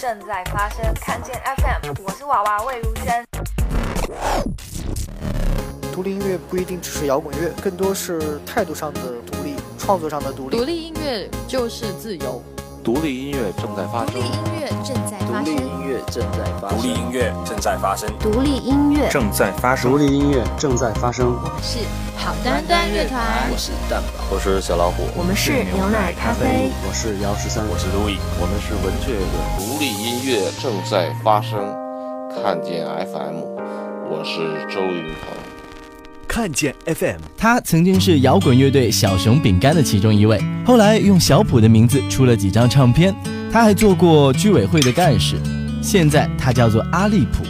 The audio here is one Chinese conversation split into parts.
正在发生，看见 FM，我是娃娃魏如萱。独立音乐不一定只是摇滚乐，更多是态度上的独立，创作上的独立。独立音乐就是自由。独立音乐正在发生。独立音乐正在发生。独立音乐正在发生。独立音乐正在发生。独立音乐正在发生。独立音乐正在发生。我们是好端端乐团。我是蛋宝。我是小老虎。我们是牛奶咖啡。我是姚十三。我是路易。我们是文雀乐。独立音乐正在发生。看见 FM，我是周云鹏。看见 FM，他曾经是摇滚乐队小熊饼干的其中一位，后来用小普的名字出了几张唱片。他还做过居委会的干事，现在他叫做阿利普。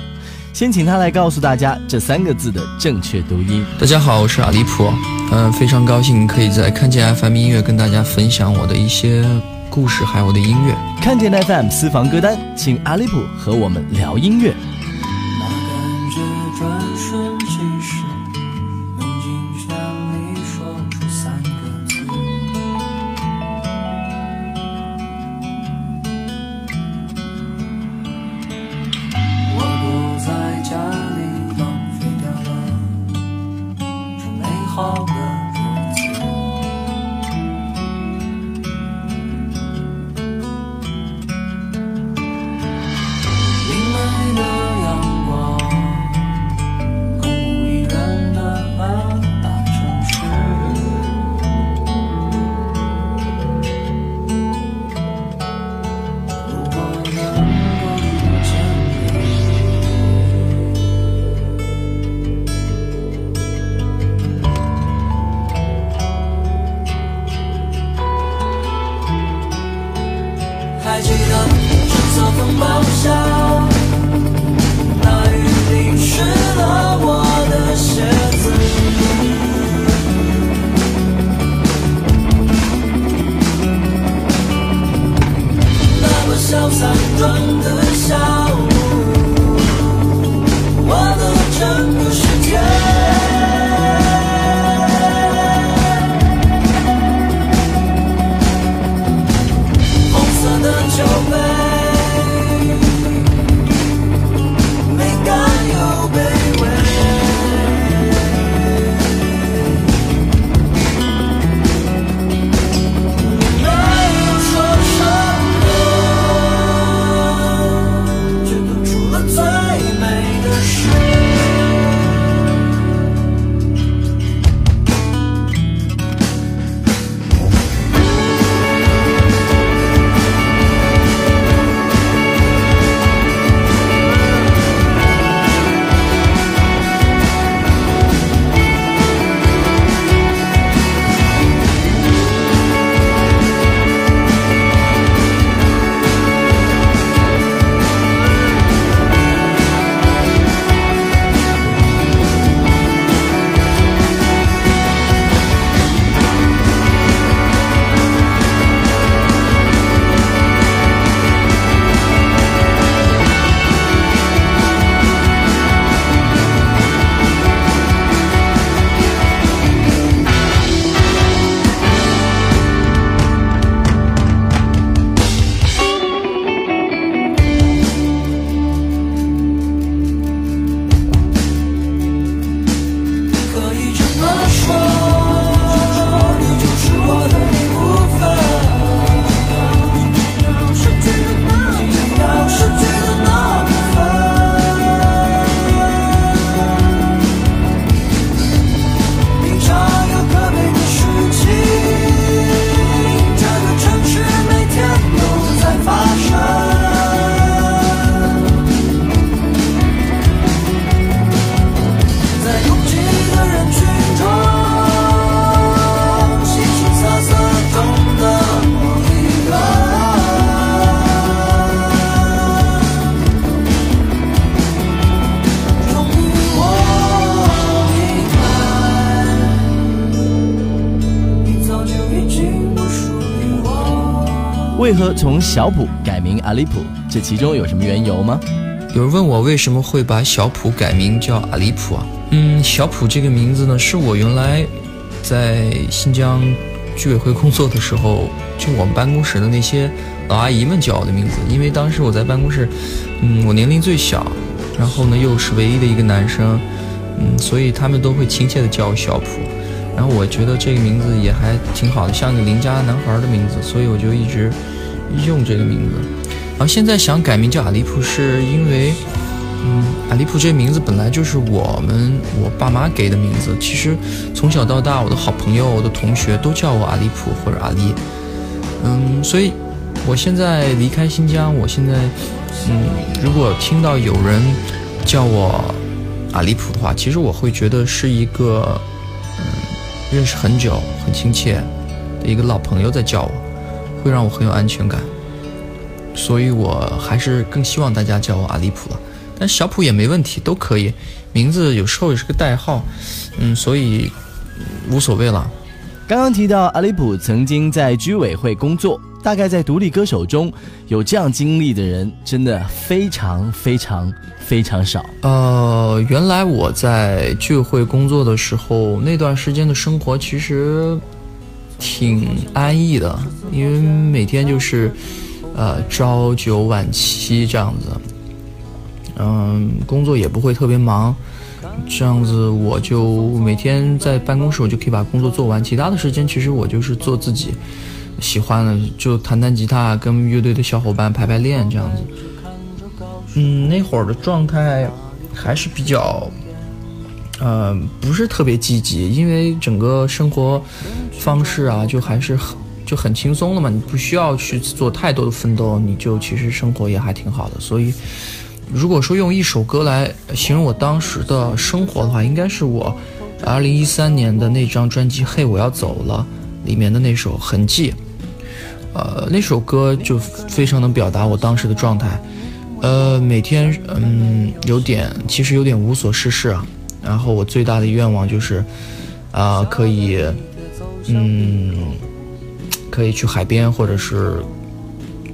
先请他来告诉大家这三个字的正确读音。大家好，我是阿利普，嗯，非常高兴可以在看见 FM 音乐跟大家分享我的一些故事，还有我的音乐。看见 FM 私房歌单，请阿利普和我们聊音乐。记得，春色风暴下，大雨淋湿了我的鞋子，那么潇洒。为何从小普改名阿利普？这其中有什么缘由吗？有人问我为什么会把小普改名叫阿利普啊？嗯，小普这个名字呢，是我原来在新疆居委会工作的时候，就我们办公室的那些老阿姨们叫我的名字，因为当时我在办公室，嗯，我年龄最小，然后呢又是唯一的一个男生，嗯，所以他们都会亲切的叫我小普。然后我觉得这个名字也还挺好的，像个邻家男孩的名字，所以我就一直用这个名字。然后现在想改名叫阿利普，是因为。嗯，阿利普这名字本来就是我们我爸妈给的名字。其实从小到大，我的好朋友、我的同学都叫我阿利普或者阿利。嗯，所以我现在离开新疆，我现在嗯，如果听到有人叫我阿利普的话，其实我会觉得是一个嗯认识很久、很亲切的一个老朋友在叫我，会让我很有安全感。所以我还是更希望大家叫我阿利普了。但小普也没问题，都可以，名字有时候也是个代号，嗯，所以无所谓了。刚刚提到阿里普曾经在居委会工作，大概在独立歌手中有这样经历的人，真的非常非常非常少。呃，原来我在居委会工作的时候，那段时间的生活其实挺安逸的，因为每天就是呃朝九晚七这样子。嗯，工作也不会特别忙，这样子我就每天在办公室，我就可以把工作做完。其他的时间，其实我就是做自己喜欢的，就弹弹吉他，跟乐队的小伙伴排排练这样子。嗯，那会儿的状态还是比较，呃，不是特别积极，因为整个生活方式啊，就还是很就很轻松了嘛，你不需要去做太多的奋斗，你就其实生活也还挺好的，所以。如果说用一首歌来形容我当时的生活的话，应该是我二零一三年的那张专辑《嘿，我要走了》里面的那首《痕迹》。呃，那首歌就非常能表达我当时的状态。呃，每天嗯有点，其实有点无所事事啊。然后我最大的愿望就是，啊，可以，嗯，可以去海边，或者是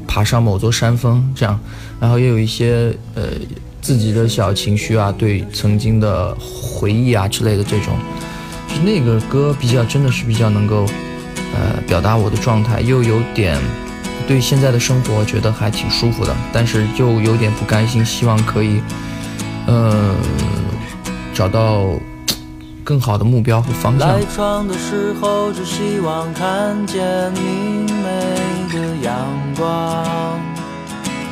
爬上某座山峰，这样。然后也有一些呃自己的小情绪啊，对曾经的回忆啊之类的这种，就那个歌比较真的是比较能够呃表达我的状态，又有点对现在的生活觉得还挺舒服的，但是又有点不甘心，希望可以呃找到更好的目标和方向。赖床的时候只希望看见明媚的阳光。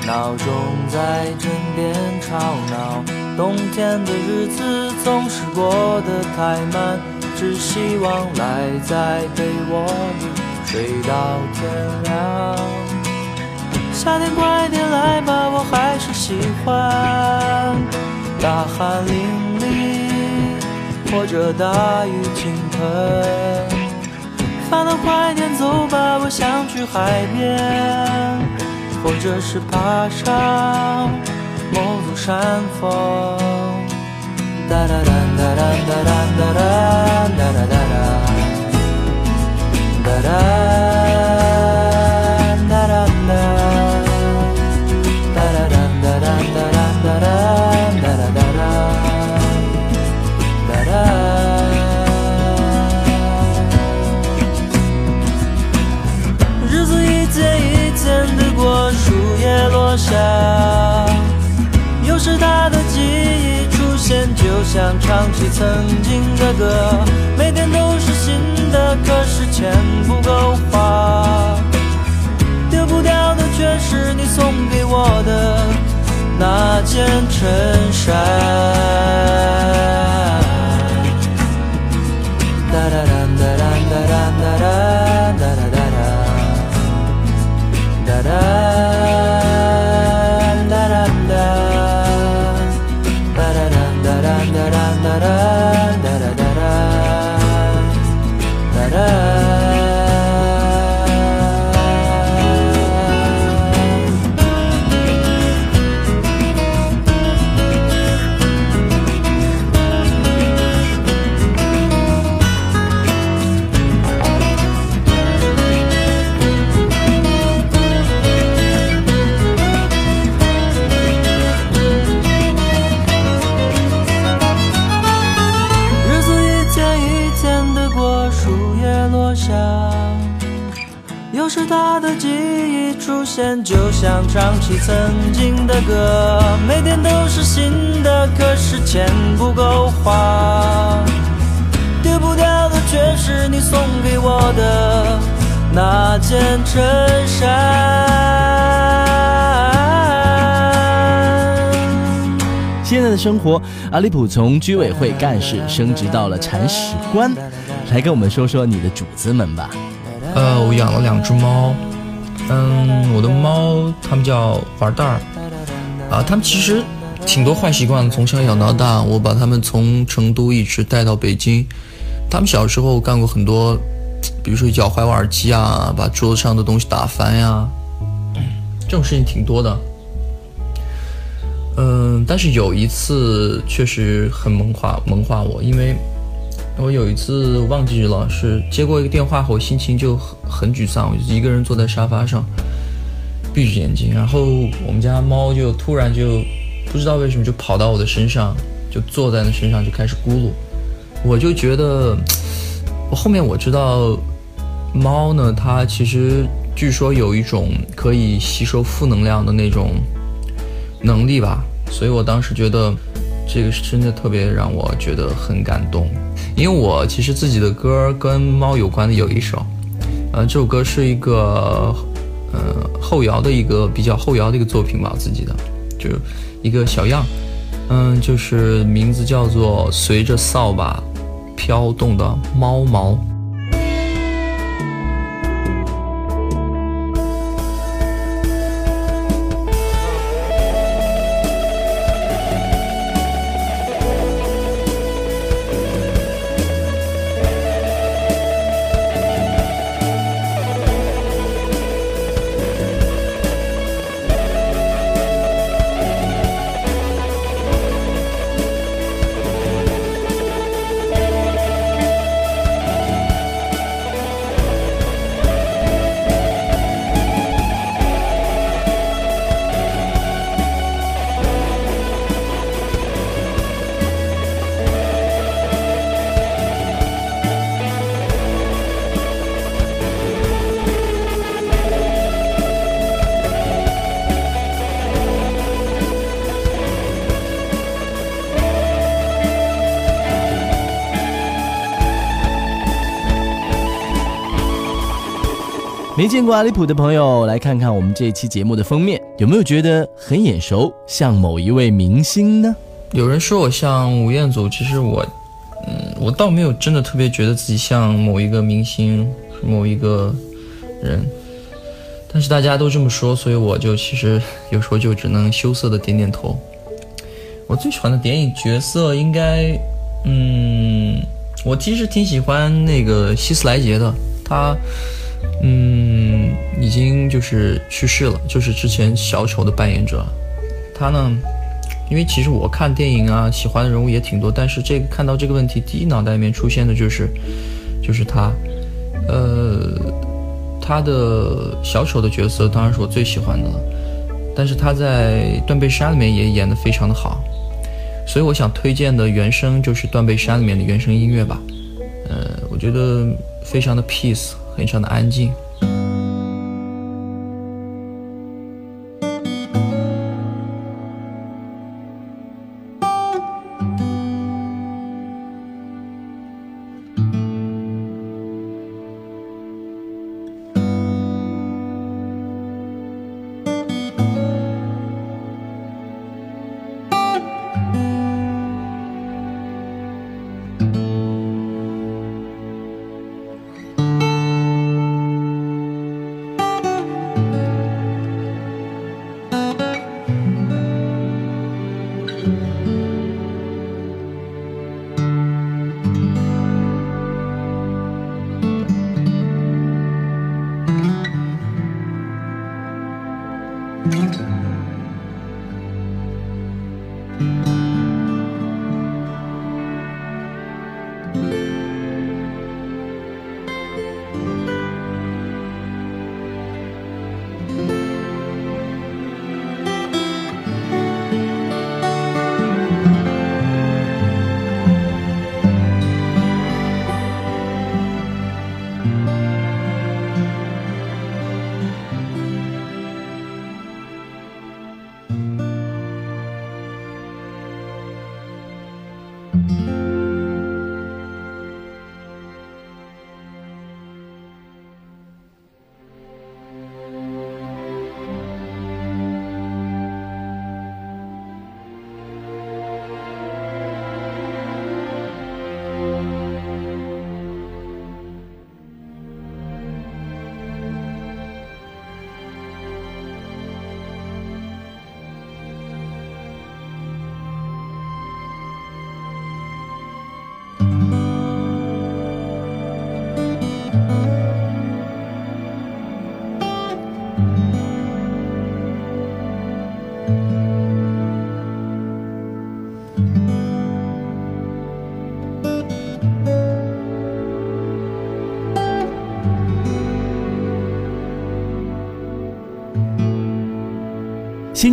闹钟在枕边吵闹，冬天的日子总是过得太慢，只希望赖在被窝里睡到天亮。夏天快点来吧，我还是喜欢大汗淋漓或者大雨倾盆。烦恼快点走吧，我想去海边。或者是爬上某座山峰。哒哒哒哒哒哒哒哒哒哒哒哒哒哒。曾经的歌，每天都是新的，可是钱不够花。丢不掉的却是你送给我的那件衬衫。是他的记忆出现，就像唱起曾经的歌。每天都是新的，可是钱不够花。丢不掉的却是你送给我的那件衬衫。现在的生活，阿利普从居委会干事升职到了铲屎官，来跟我们说说你的主子们吧。呃，我养了两只猫，嗯，我的猫它们叫玩蛋儿，啊，它们其实挺多坏习惯，从小养到大，我把它们从成都一直带到北京，它们小时候干过很多，比如说咬坏我耳机啊，把桌子上的东西打翻呀，这种事情挺多的。嗯，但是有一次确实很萌化萌化我，因为。我有一次忘记了，是接过一个电话后，心情就很很沮丧，我就一个人坐在沙发上，闭着眼睛，然后我们家猫就突然就不知道为什么就跑到我的身上，就坐在那身上就开始咕噜，我就觉得，我后面我知道，猫呢，它其实据说有一种可以吸收负能量的那种能力吧，所以我当时觉得这个是真的特别让我觉得很感动。因为我其实自己的歌跟猫有关的有一首，呃，这首歌是一个，呃，后摇的一个比较后摇的一个作品吧，自己的，就一个小样，嗯，就是名字叫做《随着扫把飘动的猫毛》。没见过阿里普的朋友，来看看我们这一期节目的封面，有没有觉得很眼熟，像某一位明星呢？有人说我像吴彦祖，其实我，嗯，我倒没有真的特别觉得自己像某一个明星，某一个人，但是大家都这么说，所以我就其实有时候就只能羞涩的点点头。我最喜欢的电影角色应该，嗯，我其实挺喜欢那个希斯莱杰的，他。嗯，已经就是去世了，就是之前小丑的扮演者。他呢，因为其实我看电影啊，喜欢的人物也挺多，但是这个看到这个问题，第一脑袋里面出现的就是，就是他。呃，他的小丑的角色当然是我最喜欢的了，但是他在《断背山》里面也演得非常的好，所以我想推荐的原声就是《断背山》里面的原声音乐吧。呃，我觉得非常的 peace。非常的安静。Música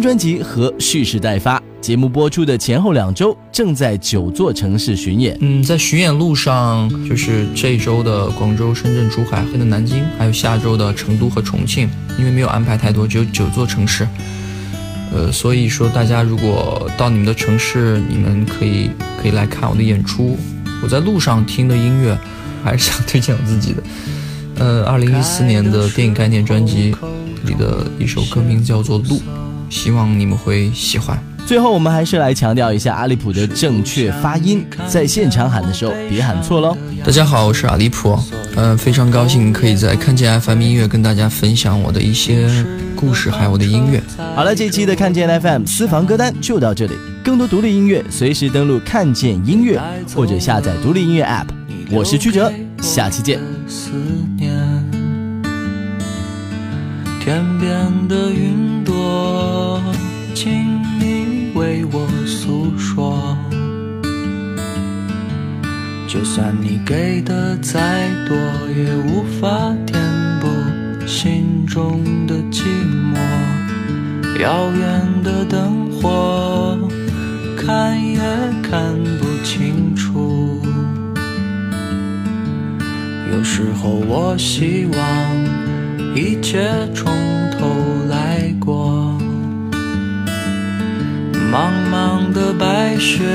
专辑和蓄势待发。节目播出的前后两周，正在九座城市巡演。嗯，在巡演路上，就是这周的广州、深圳、珠海、的南京，还有下周的成都和重庆。因为没有安排太多，只有九座城市。呃，所以说大家如果到你们的城市，你们可以可以来看我的演出。我在路上听的音乐，还是想推荐我自己的。呃，二零一四年的电影概念专辑里的一首歌，名叫做《路》，希望你们会喜欢。最后，我们还是来强调一下阿利普的正确发音，在现场喊的时候别喊错喽。大家好，我是阿利普，嗯，非常高兴可以在看见 FM 音乐跟大家分享我的一些故事，还有我的音乐。好了，这期的看见 FM 私房歌单就到这里，更多独立音乐随时登录看见音乐或者下载独立音乐 App。我是曲哲，下期见。天边的云朵，请你为我诉说，就算你给的再多，也无法填补心中的寂寞。遥远的灯火，看也看不清楚。有时候我希望一切从茫茫的白雪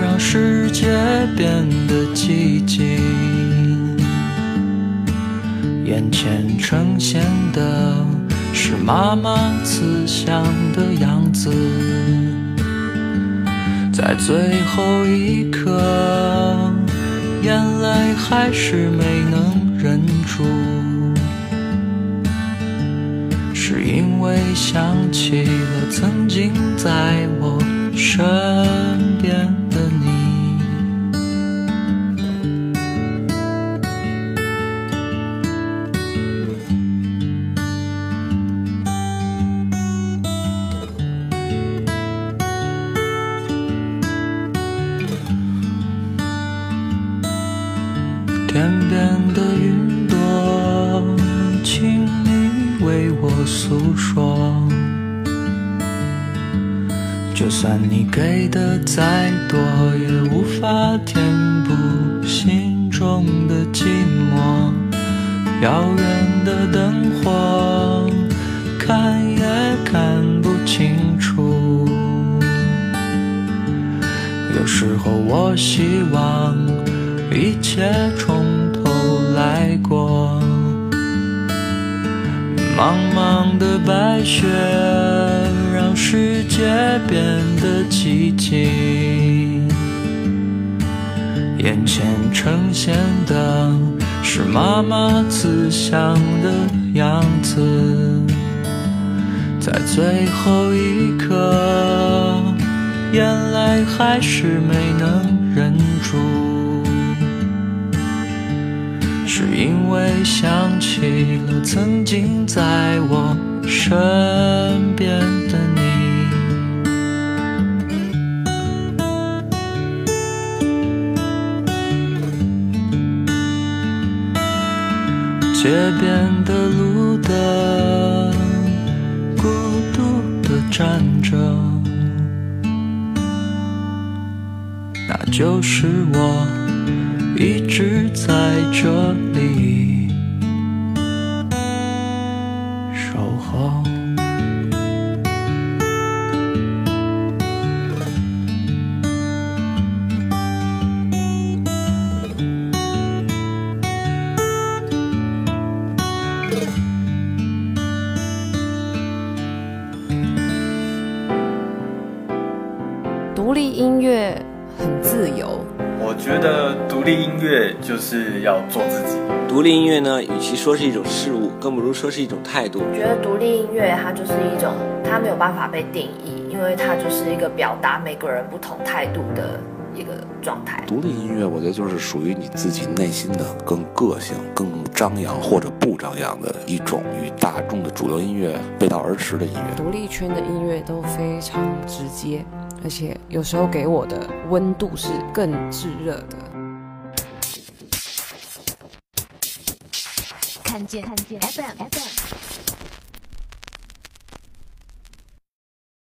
让世界变得寂静，眼前呈现的是妈妈慈祥的样子，在最后一刻，眼泪还是没能忍住。是因为想起了曾经在我身边的你，天边的云朵，轻为我。诉说，就算你给的再多，也无法填补心中的寂寞。遥远的灯火，看也看不清楚。有时候我希望一切从头来过。茫茫的白雪让世界变得寂静，眼前呈现的是妈妈慈祥的样子，在最后一刻，眼泪还是没能忍住。是因为想起了曾经在我身边的你，街边的路灯孤独的站着，那就是我。一直在这里。独立音乐就是要做自己。独立音乐呢，与其说是一种事物，更不如说是一种态度。我觉得独立音乐它就是一种，它没有办法被定义，因为它就是一个表达每个人不同态度的一个状态。独立音乐，我觉得就是属于你自己内心的更个性、更张扬或者不张扬的一种与大众的主流音乐背道而驰的音乐。独立圈的音乐都非常直接。而且有时候给我的温度是更炙热的。看见。看见。FM FM。